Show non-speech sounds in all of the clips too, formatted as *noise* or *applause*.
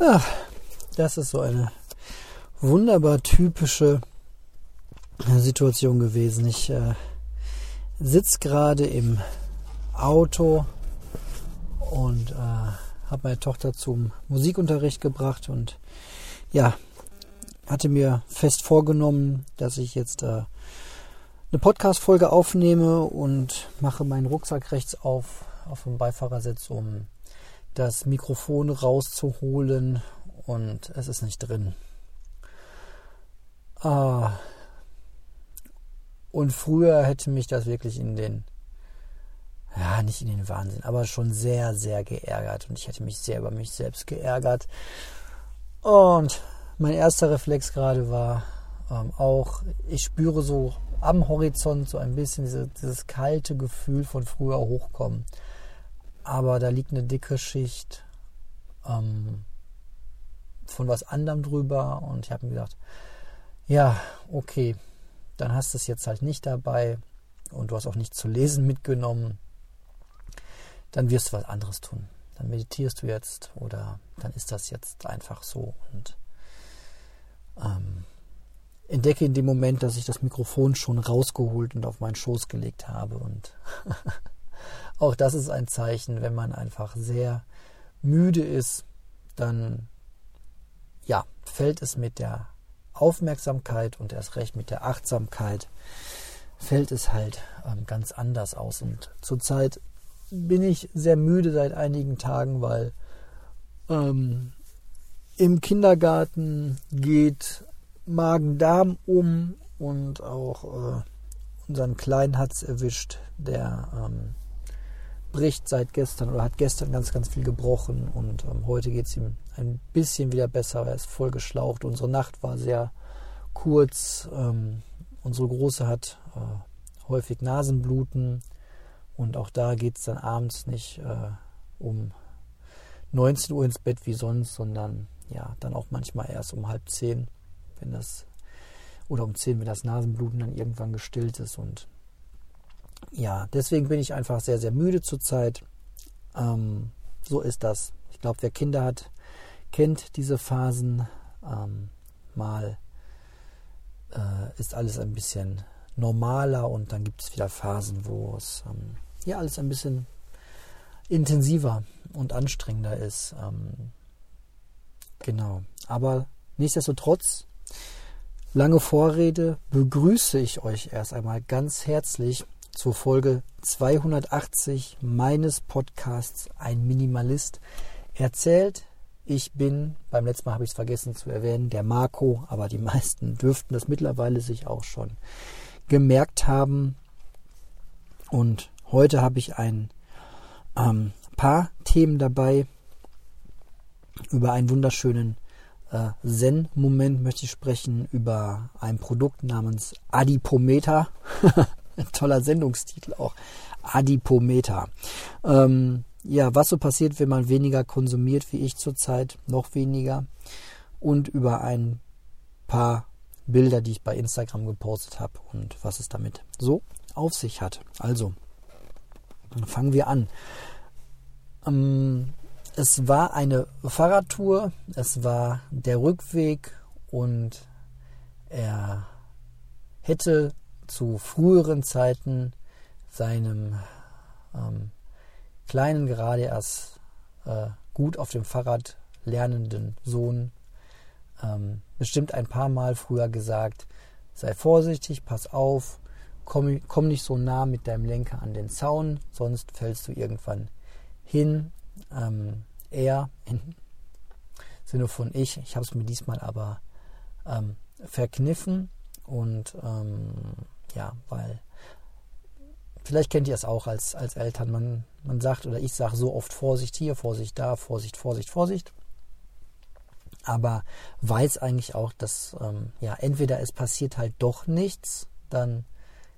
Ach, das ist so eine wunderbar typische Situation gewesen. Ich äh, sitze gerade im Auto und äh, habe meine Tochter zum Musikunterricht gebracht und ja, hatte mir fest vorgenommen, dass ich jetzt äh, eine Podcast-Folge aufnehme und mache meinen Rucksack rechts auf, auf dem Beifahrersitz, um das Mikrofon rauszuholen und es ist nicht drin. Ah. Und früher hätte mich das wirklich in den, ja, nicht in den Wahnsinn, aber schon sehr, sehr geärgert. Und ich hätte mich sehr über mich selbst geärgert. Und mein erster Reflex gerade war ähm, auch, ich spüre so am Horizont so ein bisschen diese, dieses kalte Gefühl von früher hochkommen. Aber da liegt eine dicke Schicht ähm, von was anderem drüber. Und ich habe mir gedacht, ja, okay, dann hast du es jetzt halt nicht dabei. Und du hast auch nichts zu lesen mitgenommen, dann wirst du was anderes tun. Dann meditierst du jetzt oder dann ist das jetzt einfach so. Und ähm, entdecke in dem Moment, dass ich das Mikrofon schon rausgeholt und auf meinen Schoß gelegt habe. Und *laughs* auch das ist ein Zeichen, wenn man einfach sehr müde ist, dann ja, fällt es mit der Aufmerksamkeit und erst recht mit der Achtsamkeit fällt es halt ähm, ganz anders aus. Und zurzeit bin ich sehr müde seit einigen Tagen, weil ähm, im Kindergarten geht Magen-Darm um und auch äh, unseren Kleinen hat es erwischt, der ähm, bricht seit gestern oder hat gestern ganz, ganz viel gebrochen und ähm, heute geht es ihm ein bisschen wieder besser. Er ist voll geschlaucht. Unsere Nacht war sehr kurz. Ähm, unsere Große hat äh, häufig Nasenbluten und auch da geht es dann abends nicht äh, um 19 Uhr ins Bett wie sonst, sondern ja, dann auch manchmal erst um halb zehn, wenn das oder um zehn, wenn das Nasenbluten dann irgendwann gestillt ist und ja, deswegen bin ich einfach sehr, sehr müde zurzeit. Ähm, so ist das. Ich glaube, wer Kinder hat, kennt diese Phasen. Ähm, mal äh, ist alles ein bisschen normaler und dann gibt es wieder Phasen, wo es ähm, ja alles ein bisschen intensiver und anstrengender ist. Ähm, genau. Aber nichtsdestotrotz, lange Vorrede, begrüße ich euch erst einmal ganz herzlich zur Folge 280 meines Podcasts Ein Minimalist erzählt. Ich bin, beim letzten Mal habe ich es vergessen zu erwähnen, der Marco, aber die meisten dürften das mittlerweile sich auch schon gemerkt haben. Und heute habe ich ein ähm, paar Themen dabei. Über einen wunderschönen äh, Zen-Moment möchte ich sprechen, über ein Produkt namens Adipometer. *laughs* *laughs* toller Sendungstitel auch. Adipometer. Ähm, ja, was so passiert, wenn man weniger konsumiert, wie ich zurzeit, noch weniger. Und über ein paar Bilder, die ich bei Instagram gepostet habe und was es damit so auf sich hat. Also, fangen wir an. Ähm, es war eine Fahrradtour, es war der Rückweg und er hätte zu früheren Zeiten seinem ähm, kleinen, gerade erst äh, gut auf dem Fahrrad lernenden Sohn ähm, bestimmt ein paar Mal früher gesagt, sei vorsichtig, pass auf, komm, komm nicht so nah mit deinem Lenker an den Zaun, sonst fällst du irgendwann hin. Ähm, er, *laughs* im Sinne von ich, ich habe es mir diesmal aber ähm, verkniffen und ähm, ja, weil vielleicht kennt ihr es auch als, als Eltern. Man, man sagt oder ich sage so oft Vorsicht hier, Vorsicht da, Vorsicht, Vorsicht, Vorsicht. Aber weiß eigentlich auch, dass ähm, ja entweder es passiert halt doch nichts, dann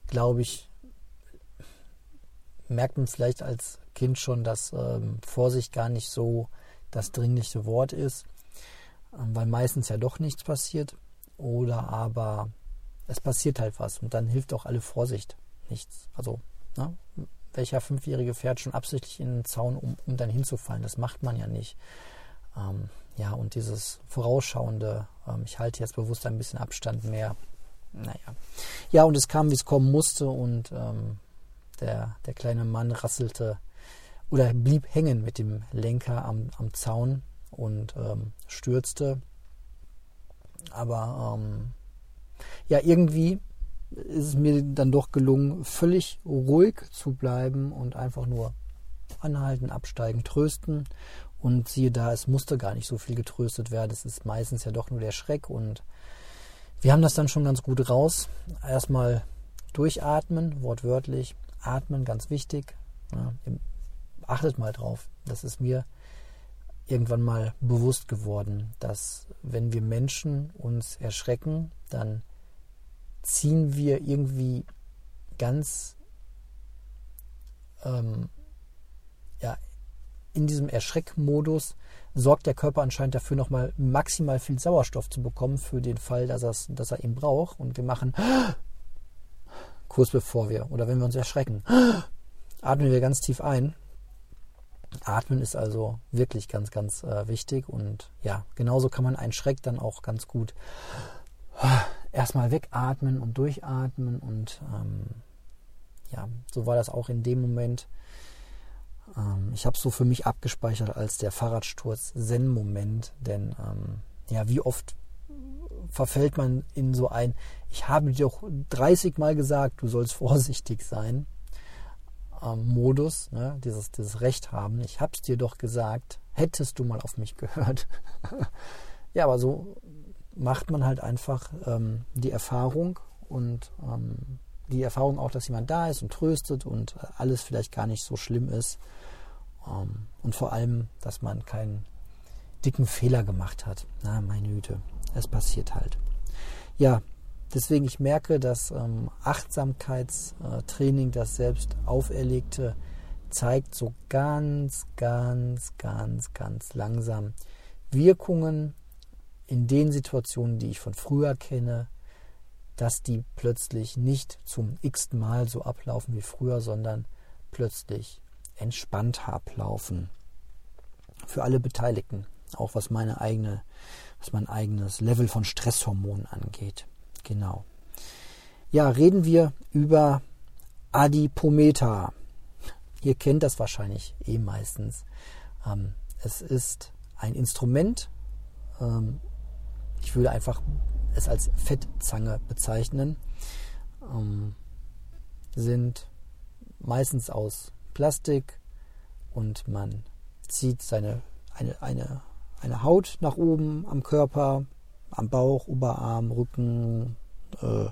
glaube ich, merkt man vielleicht als Kind schon, dass ähm, Vorsicht gar nicht so das dringlichste Wort ist, ähm, weil meistens ja doch nichts passiert. Oder aber es passiert halt was und dann hilft auch alle Vorsicht nichts. Also, ne? welcher Fünfjährige fährt schon absichtlich in den Zaun, um, um dann hinzufallen? Das macht man ja nicht. Ähm, ja, und dieses vorausschauende, ähm, ich halte jetzt bewusst ein bisschen Abstand mehr. Naja. Ja, und es kam, wie es kommen musste und ähm, der, der kleine Mann rasselte oder blieb hängen mit dem Lenker am, am Zaun und ähm, stürzte. Aber ähm, ja, irgendwie ist es mir dann doch gelungen, völlig ruhig zu bleiben und einfach nur anhalten, absteigen, trösten. Und siehe da, es musste gar nicht so viel getröstet werden. Es ist meistens ja doch nur der Schreck. Und wir haben das dann schon ganz gut raus. Erstmal durchatmen, wortwörtlich. Atmen, ganz wichtig. Ja, achtet mal drauf. Das ist mir irgendwann mal bewusst geworden, dass wenn wir Menschen uns erschrecken, dann ziehen wir irgendwie ganz ähm, ja, in diesem Erschreckmodus sorgt der Körper anscheinend dafür, nochmal maximal viel Sauerstoff zu bekommen für den Fall, dass, dass er ihn braucht. Und wir machen *gasps* kurz bevor wir oder wenn wir uns erschrecken, *gasps* atmen wir ganz tief ein. Atmen ist also wirklich ganz, ganz äh, wichtig und ja, genauso kann man einen Schreck dann auch ganz gut erstmal wegatmen und durchatmen und ähm, ja, so war das auch in dem Moment. Ähm, ich habe es so für mich abgespeichert als der Fahrradsturz-Zen-Moment, denn ähm, ja, wie oft verfällt man in so ein, ich habe dir doch 30 Mal gesagt, du sollst *laughs* vorsichtig sein, ähm, Modus, ne? dieses, dieses Recht haben. Ich habe es dir doch gesagt, hättest du mal auf mich gehört. *laughs* ja, aber so macht man halt einfach ähm, die Erfahrung und ähm, die Erfahrung auch, dass jemand da ist und tröstet und alles vielleicht gar nicht so schlimm ist. Ähm, und vor allem, dass man keinen dicken Fehler gemacht hat. Na, meine Güte, es passiert halt. Ja, deswegen ich merke, dass ähm, Achtsamkeitstraining, das selbst auferlegte, zeigt so ganz, ganz, ganz, ganz langsam Wirkungen in den Situationen, die ich von früher kenne, dass die plötzlich nicht zum x Mal so ablaufen wie früher, sondern plötzlich entspannt ablaufen. Für alle Beteiligten, auch was meine eigene, was mein eigenes Level von Stresshormonen angeht. Genau. Ja, reden wir über Adipometer. Ihr kennt das wahrscheinlich eh meistens. Ähm, es ist ein Instrument, ähm, ich würde einfach es als Fettzange bezeichnen, ähm, sind meistens aus Plastik und man zieht seine eine, eine, eine Haut nach oben am Körper, am Bauch, Oberarm, Rücken, äh,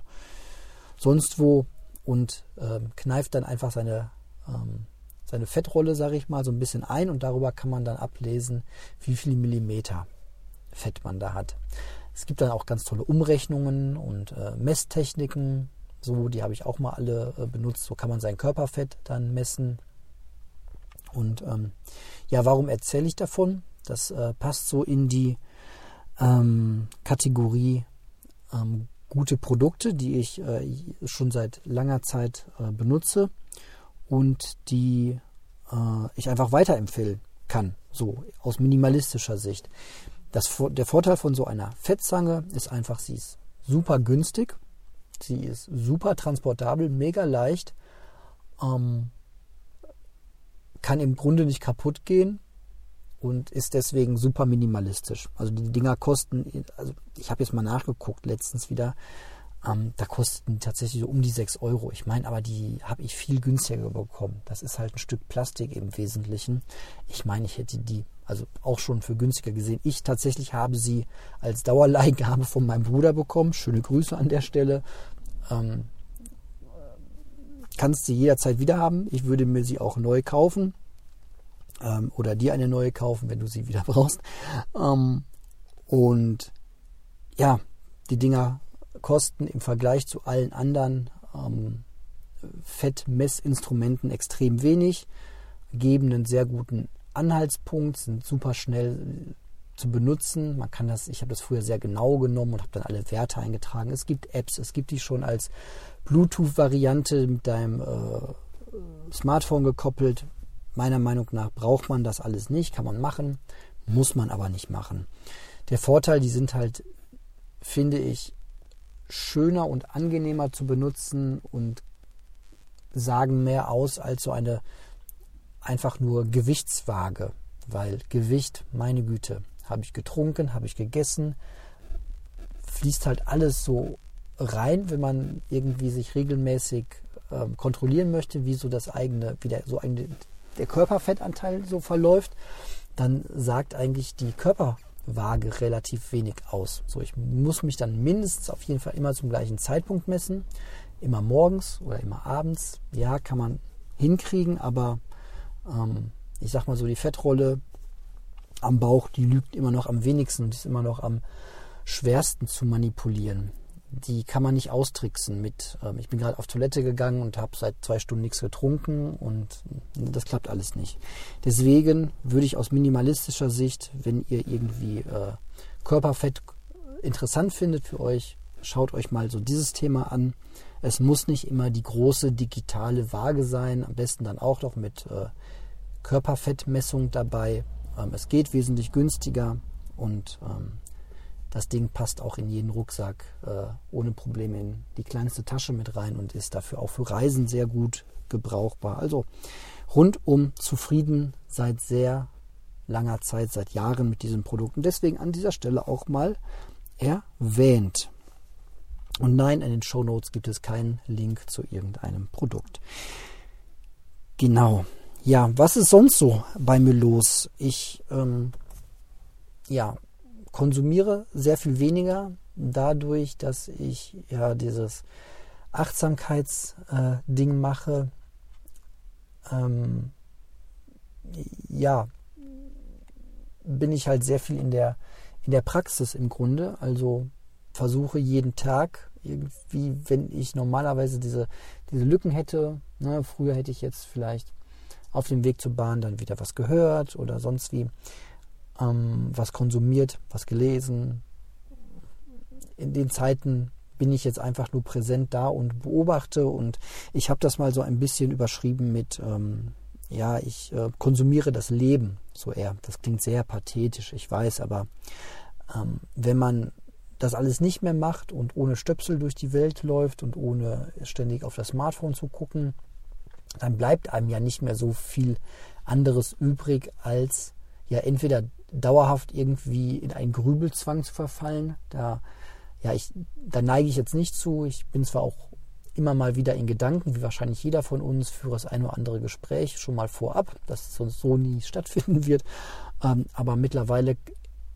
sonst wo und äh, kneift dann einfach seine, ähm, seine Fettrolle, sage ich mal, so ein bisschen ein und darüber kann man dann ablesen, wie viel Millimeter Fett man da hat. Es gibt dann auch ganz tolle Umrechnungen und äh, Messtechniken. So, die habe ich auch mal alle äh, benutzt. So kann man sein Körperfett dann messen. Und ähm, ja, warum erzähle ich davon? Das äh, passt so in die ähm, Kategorie ähm, gute Produkte, die ich äh, schon seit langer Zeit äh, benutze und die äh, ich einfach weiterempfehlen kann, so aus minimalistischer Sicht. Das, der Vorteil von so einer Fettzange ist einfach, sie ist super günstig, sie ist super transportabel, mega leicht, ähm, kann im Grunde nicht kaputt gehen und ist deswegen super minimalistisch. Also die Dinger kosten, also ich habe jetzt mal nachgeguckt letztens wieder, ähm, da kosten tatsächlich so um die 6 Euro. Ich meine, aber die habe ich viel günstiger bekommen. Das ist halt ein Stück Plastik im Wesentlichen. Ich meine, ich hätte die also auch schon für günstiger gesehen. Ich tatsächlich habe sie als Dauerleihgabe von meinem Bruder bekommen. Schöne Grüße an der Stelle. Ähm, kannst sie jederzeit wieder haben. Ich würde mir sie auch neu kaufen ähm, oder dir eine neue kaufen, wenn du sie wieder *laughs* brauchst. Ähm, und ja, die Dinger kosten im Vergleich zu allen anderen ähm, Fettmessinstrumenten extrem wenig, geben einen sehr guten Anhaltspunkt, sind super schnell zu benutzen. Man kann das, ich habe das früher sehr genau genommen und habe dann alle Werte eingetragen. Es gibt Apps, es gibt die schon als Bluetooth-Variante mit deinem äh, Smartphone gekoppelt. Meiner Meinung nach braucht man das alles nicht, kann man machen, muss man aber nicht machen. Der Vorteil, die sind halt, finde ich, schöner und angenehmer zu benutzen und sagen mehr aus als so eine einfach nur Gewichtswaage. Weil Gewicht, meine Güte, habe ich getrunken, habe ich gegessen, fließt halt alles so rein, wenn man irgendwie sich regelmäßig ähm, kontrollieren möchte, wie so das eigene, wie der, so eigene, der Körperfettanteil so verläuft, dann sagt eigentlich die Körperwaage relativ wenig aus. So, ich muss mich dann mindestens auf jeden Fall immer zum gleichen Zeitpunkt messen, immer morgens oder immer abends. Ja, kann man hinkriegen, aber ähm, ich sag mal so, die Fettrolle am Bauch, die lügt immer noch am wenigsten und ist immer noch am schwersten zu manipulieren die kann man nicht austricksen mit, ähm, ich bin gerade auf Toilette gegangen und habe seit zwei Stunden nichts getrunken und das klappt alles nicht. Deswegen würde ich aus minimalistischer Sicht, wenn ihr irgendwie äh, Körperfett interessant findet für euch, schaut euch mal so dieses Thema an. Es muss nicht immer die große digitale Waage sein, am besten dann auch noch mit äh, Körperfettmessung dabei. Ähm, es geht wesentlich günstiger und ähm, das Ding passt auch in jeden Rucksack äh, ohne Probleme in die kleinste Tasche mit rein und ist dafür auch für Reisen sehr gut gebrauchbar. Also rundum zufrieden seit sehr langer Zeit, seit Jahren mit diesem Produkt. Und deswegen an dieser Stelle auch mal erwähnt. Und nein, in den Show Notes gibt es keinen Link zu irgendeinem Produkt. Genau. Ja, was ist sonst so bei mir los? Ich ähm, ja, konsumiere sehr viel weniger dadurch, dass ich ja dieses Achtsamkeitsding äh, mache. Ähm, ja, bin ich halt sehr viel in der, in der Praxis im Grunde. Also versuche jeden Tag irgendwie, wenn ich normalerweise diese, diese Lücken hätte, ne, früher hätte ich jetzt vielleicht auf dem Weg zur Bahn dann wieder was gehört oder sonst wie, ähm, was konsumiert, was gelesen. In den Zeiten bin ich jetzt einfach nur präsent da und beobachte und ich habe das mal so ein bisschen überschrieben mit, ähm, ja, ich äh, konsumiere das Leben, so eher. Das klingt sehr pathetisch, ich weiß, aber ähm, wenn man das alles nicht mehr macht und ohne Stöpsel durch die Welt läuft und ohne ständig auf das Smartphone zu gucken, dann bleibt einem ja nicht mehr so viel anderes übrig, als ja entweder dauerhaft irgendwie in einen Grübelzwang zu verfallen. Da, ja, ich, da neige ich jetzt nicht zu. Ich bin zwar auch immer mal wieder in Gedanken, wie wahrscheinlich jeder von uns, führe das ein oder andere Gespräch schon mal vorab, dass sonst so nie *laughs* stattfinden wird. Ähm, aber mittlerweile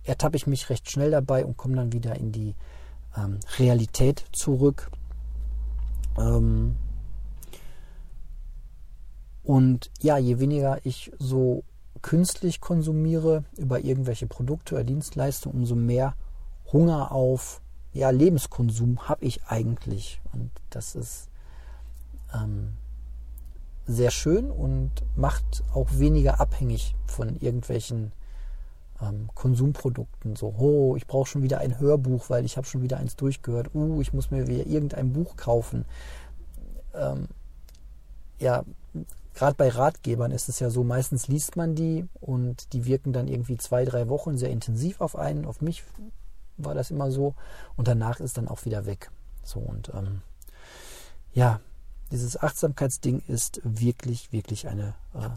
ertappe ich mich recht schnell dabei und komme dann wieder in die ähm, Realität zurück. Ähm, und ja, je weniger ich so künstlich konsumiere über irgendwelche Produkte oder Dienstleistungen, umso mehr Hunger auf ja, Lebenskonsum habe ich eigentlich. Und das ist ähm, sehr schön und macht auch weniger abhängig von irgendwelchen ähm, Konsumprodukten. So, oh, ich brauche schon wieder ein Hörbuch, weil ich habe schon wieder eins durchgehört. Uh, ich muss mir wieder irgendein Buch kaufen. Ähm, ja, gerade bei Ratgebern ist es ja so, meistens liest man die und die wirken dann irgendwie zwei, drei Wochen sehr intensiv auf einen. Auf mich war das immer so. Und danach ist dann auch wieder weg. So und ähm, ja, dieses Achtsamkeitsding ist wirklich, wirklich eine äh,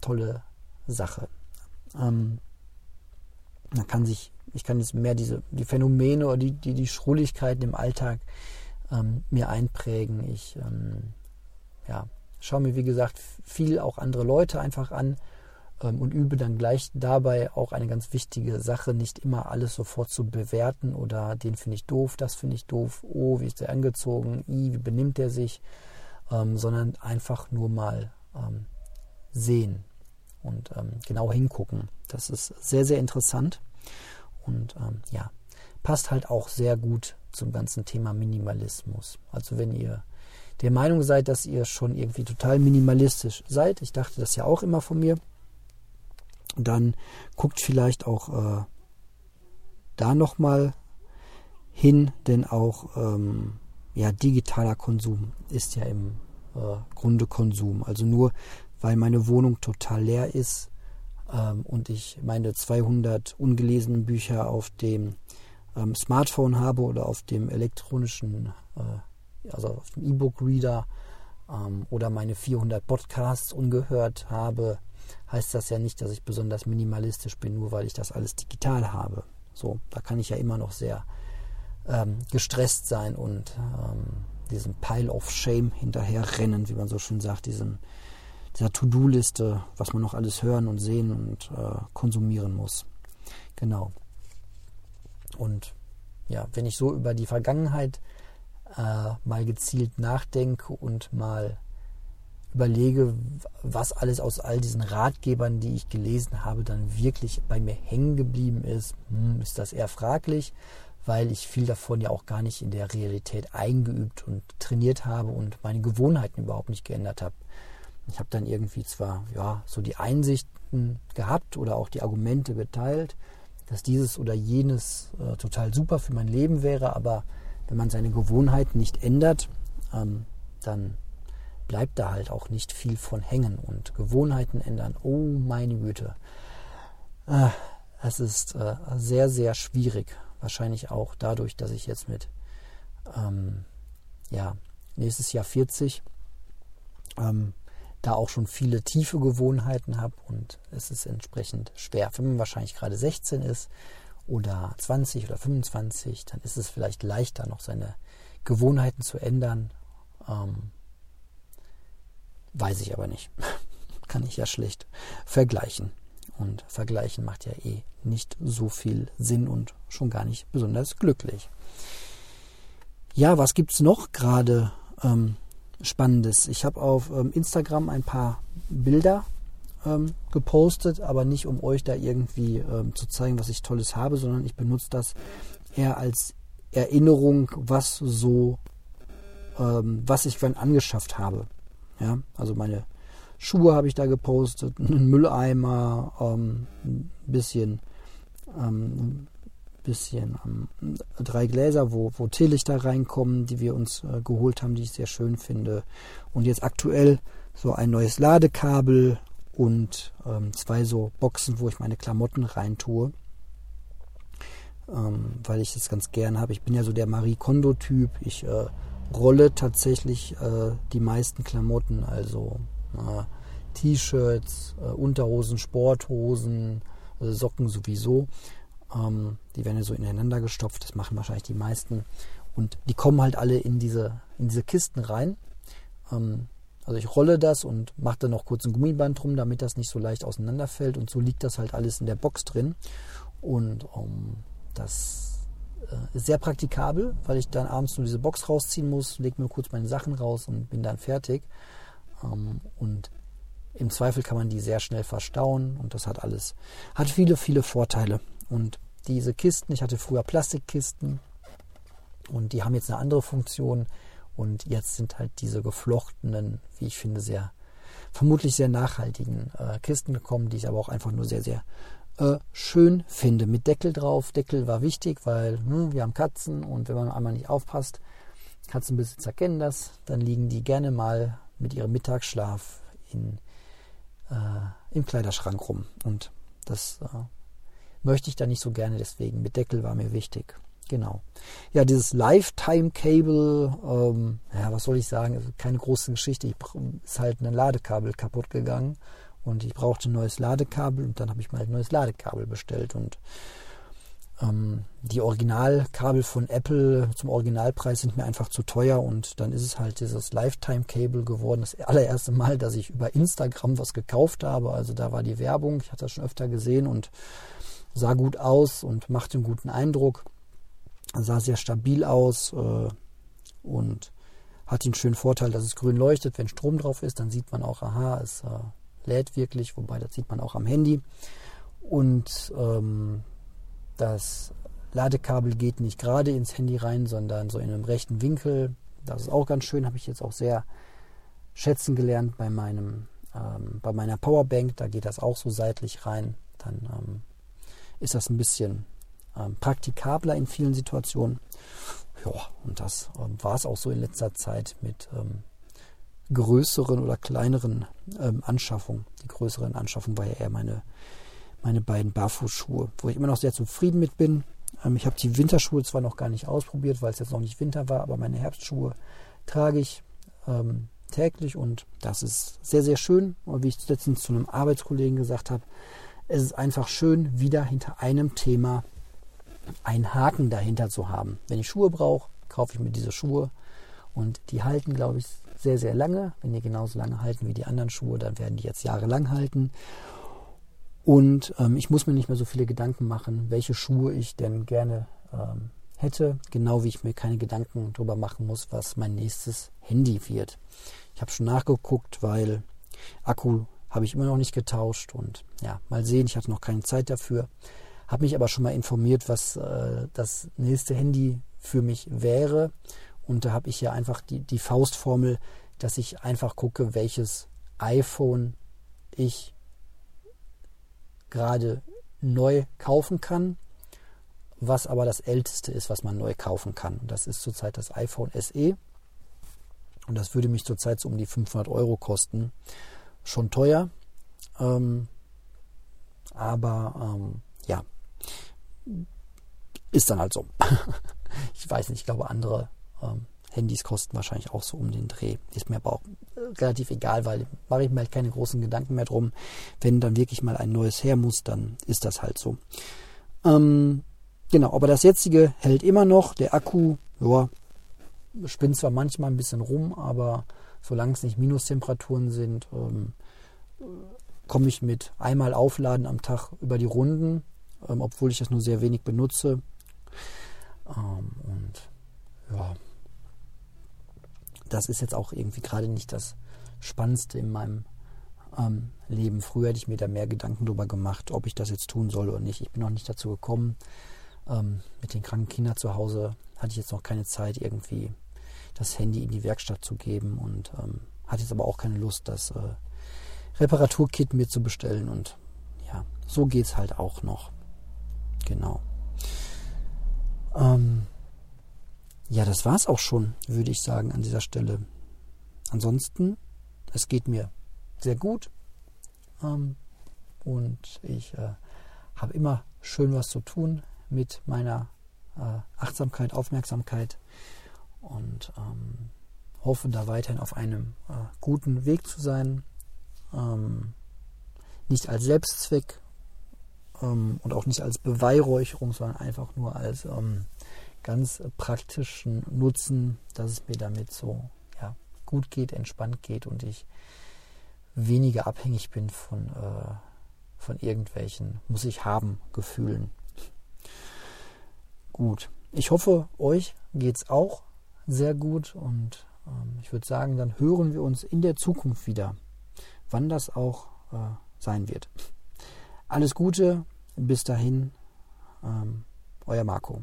tolle Sache. Ähm, man kann sich, ich kann jetzt mehr diese die Phänomene oder die, die, die Schrulligkeiten im Alltag ähm, mir einprägen. Ich ähm, ja, schaue mir, wie gesagt, viel auch andere Leute einfach an ähm, und übe dann gleich dabei auch eine ganz wichtige Sache, nicht immer alles sofort zu bewerten oder den finde ich doof, das finde ich doof, oh, wie ist der angezogen, i, wie benimmt der sich, ähm, sondern einfach nur mal ähm, sehen und ähm, genau hingucken. Das ist sehr, sehr interessant und ähm, ja, passt halt auch sehr gut zum ganzen Thema Minimalismus. Also wenn ihr der Meinung seid, dass ihr schon irgendwie total minimalistisch seid, ich dachte das ja auch immer von mir, dann guckt vielleicht auch äh, da nochmal hin, denn auch ähm, ja, digitaler Konsum ist ja im äh, Grunde Konsum. Also nur weil meine Wohnung total leer ist, ähm, und ich meine 200 ungelesenen Bücher auf dem ähm, Smartphone habe oder auf dem elektronischen, äh, also auf dem E-Book-Reader ähm, oder meine 400 Podcasts ungehört habe, heißt das ja nicht, dass ich besonders minimalistisch bin, nur weil ich das alles digital habe. So, da kann ich ja immer noch sehr ähm, gestresst sein und ähm, diesem Pile of Shame hinterherrennen, wie man so schön sagt, diesem, dieser To-Do-Liste, was man noch alles hören und sehen und äh, konsumieren muss. Genau. Und ja, wenn ich so über die Vergangenheit äh, mal gezielt nachdenke und mal überlege, was alles aus all diesen Ratgebern, die ich gelesen habe, dann wirklich bei mir hängen geblieben ist, hm, ist das eher fraglich, weil ich viel davon ja auch gar nicht in der Realität eingeübt und trainiert habe und meine Gewohnheiten überhaupt nicht geändert habe. Ich habe dann irgendwie zwar ja so die Einsichten gehabt oder auch die Argumente geteilt, dass dieses oder jenes äh, total super für mein Leben wäre, aber wenn man seine Gewohnheiten nicht ändert, ähm, dann bleibt da halt auch nicht viel von hängen und Gewohnheiten ändern. Oh meine Güte. Äh, es ist äh, sehr, sehr schwierig. Wahrscheinlich auch dadurch, dass ich jetzt mit ähm, ja, nächstes Jahr 40 ähm, da auch schon viele tiefe Gewohnheiten habe und es ist entsprechend schwer. Wenn man wahrscheinlich gerade 16 ist oder 20 oder 25, dann ist es vielleicht leichter, noch seine Gewohnheiten zu ändern. Ähm, Weiß ich aber nicht. *laughs* Kann ich ja schlecht vergleichen. Und vergleichen macht ja eh nicht so viel Sinn und schon gar nicht besonders glücklich. Ja, was gibt es noch gerade ähm, Spannendes? Ich habe auf ähm, Instagram ein paar Bilder ähm, gepostet, aber nicht um euch da irgendwie ähm, zu zeigen, was ich Tolles habe, sondern ich benutze das eher als Erinnerung, was so, ähm, was ich wann angeschafft habe. Ja, also meine Schuhe habe ich da gepostet, einen Mülleimer, ähm, ein bisschen, ähm, bisschen ähm, drei Gläser, wo, wo Teelichter reinkommen, die wir uns äh, geholt haben, die ich sehr schön finde. Und jetzt aktuell so ein neues Ladekabel und ähm, zwei so Boxen, wo ich meine Klamotten reintue. Ähm, weil ich das ganz gern habe. Ich bin ja so der Marie Kondo-Typ. Ich äh, rolle tatsächlich äh, die meisten Klamotten, also T-Shirts, äh, Unterhosen, Sporthosen, äh, Socken sowieso. Ähm, die werden ja so ineinander gestopft, das machen wahrscheinlich die meisten. Und die kommen halt alle in diese, in diese Kisten rein. Ähm, also ich rolle das und mache dann noch kurz ein Gummiband drum, damit das nicht so leicht auseinanderfällt. Und so liegt das halt alles in der Box drin. Und ähm, das äh, ist sehr praktikabel, weil ich dann abends nur diese Box rausziehen muss, lege mir kurz meine Sachen raus und bin dann fertig. Ähm, und im Zweifel kann man die sehr schnell verstauen und das hat alles, hat viele, viele Vorteile. Und diese Kisten, ich hatte früher Plastikkisten und die haben jetzt eine andere Funktion und jetzt sind halt diese geflochtenen, wie ich finde, sehr, vermutlich sehr nachhaltigen äh, Kisten gekommen, die ich aber auch einfach nur sehr, sehr äh, schön finde. Mit Deckel drauf. Deckel war wichtig, weil hm, wir haben Katzen und wenn man einmal nicht aufpasst, Katzenbesitzer kennen das, dann liegen die gerne mal mit ihrem Mittagsschlaf in, äh, im Kleiderschrank rum. Und das äh, möchte ich da nicht so gerne, deswegen mit Deckel war mir wichtig. Genau. Ja, dieses Lifetime-Cable, ähm, ja, was soll ich sagen, keine große Geschichte. Ich, ist halt ein Ladekabel kaputt gegangen und ich brauchte ein neues Ladekabel und dann habe ich mal ein neues Ladekabel bestellt und ähm, die Originalkabel von Apple zum Originalpreis sind mir einfach zu teuer und dann ist es halt dieses Lifetime-Cable geworden. Das allererste Mal, dass ich über Instagram was gekauft habe. Also da war die Werbung, ich hatte das schon öfter gesehen und sah gut aus und machte einen guten Eindruck. Sah sehr stabil aus äh, und hat den schönen Vorteil, dass es grün leuchtet. Wenn Strom drauf ist, dann sieht man auch, aha, es äh, lädt wirklich, wobei das sieht man auch am Handy. Und ähm, das Ladekabel geht nicht gerade ins Handy rein, sondern so in einem rechten Winkel. Das ist auch ganz schön, habe ich jetzt auch sehr schätzen gelernt bei meinem ähm, bei meiner Powerbank. Da geht das auch so seitlich rein. Dann ähm, ist das ein bisschen ähm, praktikabler in vielen Situationen. Ja, und das ähm, war es auch so in letzter Zeit mit ähm, größeren oder kleineren ähm, Anschaffungen. Die größeren Anschaffungen war ja eher meine meine beiden Barfußschuhe, wo ich immer noch sehr zufrieden mit bin. Ähm, ich habe die Winterschuhe zwar noch gar nicht ausprobiert, weil es jetzt noch nicht Winter war, aber meine Herbstschuhe trage ich ähm, täglich und das ist sehr, sehr schön. Und wie ich letztens zu einem Arbeitskollegen gesagt habe, es ist einfach schön, wieder hinter einem Thema einen Haken dahinter zu haben. Wenn ich Schuhe brauche, kaufe ich mir diese Schuhe und die halten, glaube ich, sehr, sehr lange. Wenn die genauso lange halten wie die anderen Schuhe, dann werden die jetzt jahrelang halten. Und ähm, ich muss mir nicht mehr so viele Gedanken machen, welche Schuhe ich denn gerne ähm, hätte, genau wie ich mir keine Gedanken darüber machen muss, was mein nächstes Handy wird. Ich habe schon nachgeguckt, weil Akku habe ich immer noch nicht getauscht und ja, mal sehen, ich hatte noch keine Zeit dafür. Habe mich aber schon mal informiert, was äh, das nächste Handy für mich wäre. Und da habe ich ja einfach die, die Faustformel, dass ich einfach gucke, welches iPhone ich gerade neu kaufen kann, was aber das älteste ist, was man neu kaufen kann. Und das ist zurzeit das iPhone SE. Und das würde mich zurzeit so um die 500 Euro kosten. Schon teuer. Ähm, aber ähm, ja, ist dann halt so. *laughs* ich weiß nicht, ich glaube, andere ähm, Handys kosten wahrscheinlich auch so um den Dreh. Ist mir aber auch äh, relativ egal, weil mache ich mir halt keine großen Gedanken mehr drum. Wenn dann wirklich mal ein neues her muss, dann ist das halt so. Ähm, genau, aber das jetzige hält immer noch. Der Akku, ja, spinnt zwar manchmal ein bisschen rum, aber solange es nicht Minustemperaturen sind, ähm, komme ich mit einmal Aufladen am Tag über die Runden, ähm, obwohl ich das nur sehr wenig benutze. Ähm, und ja, das ist jetzt auch irgendwie gerade nicht das Spannendste in meinem ähm, Leben. Früher hätte ich mir da mehr Gedanken darüber gemacht, ob ich das jetzt tun soll oder nicht. Ich bin noch nicht dazu gekommen. Ähm, mit den kranken Kindern zu Hause hatte ich jetzt noch keine Zeit, irgendwie das Handy in die Werkstatt zu geben und ähm, hatte jetzt aber auch keine Lust, das äh, Reparaturkit mir zu bestellen. Und ja, so geht es halt auch noch. Genau. Ähm, ja, das war es auch schon, würde ich sagen, an dieser Stelle. Ansonsten, es geht mir sehr gut ähm, und ich äh, habe immer schön was zu tun mit meiner äh, Achtsamkeit, Aufmerksamkeit und ähm, hoffe da weiterhin auf einem äh, guten Weg zu sein. Ähm, nicht als Selbstzweck ähm, und auch nicht als Beweihräucherung, sondern einfach nur als ähm, ganz praktischen Nutzen, dass es mir damit so ja, gut geht, entspannt geht und ich weniger abhängig bin von, äh, von irgendwelchen muss ich haben Gefühlen. Gut, ich hoffe, euch geht es auch sehr gut und ähm, ich würde sagen, dann hören wir uns in der Zukunft wieder, wann das auch äh, sein wird. Alles Gute, bis dahin, ähm, euer Marco.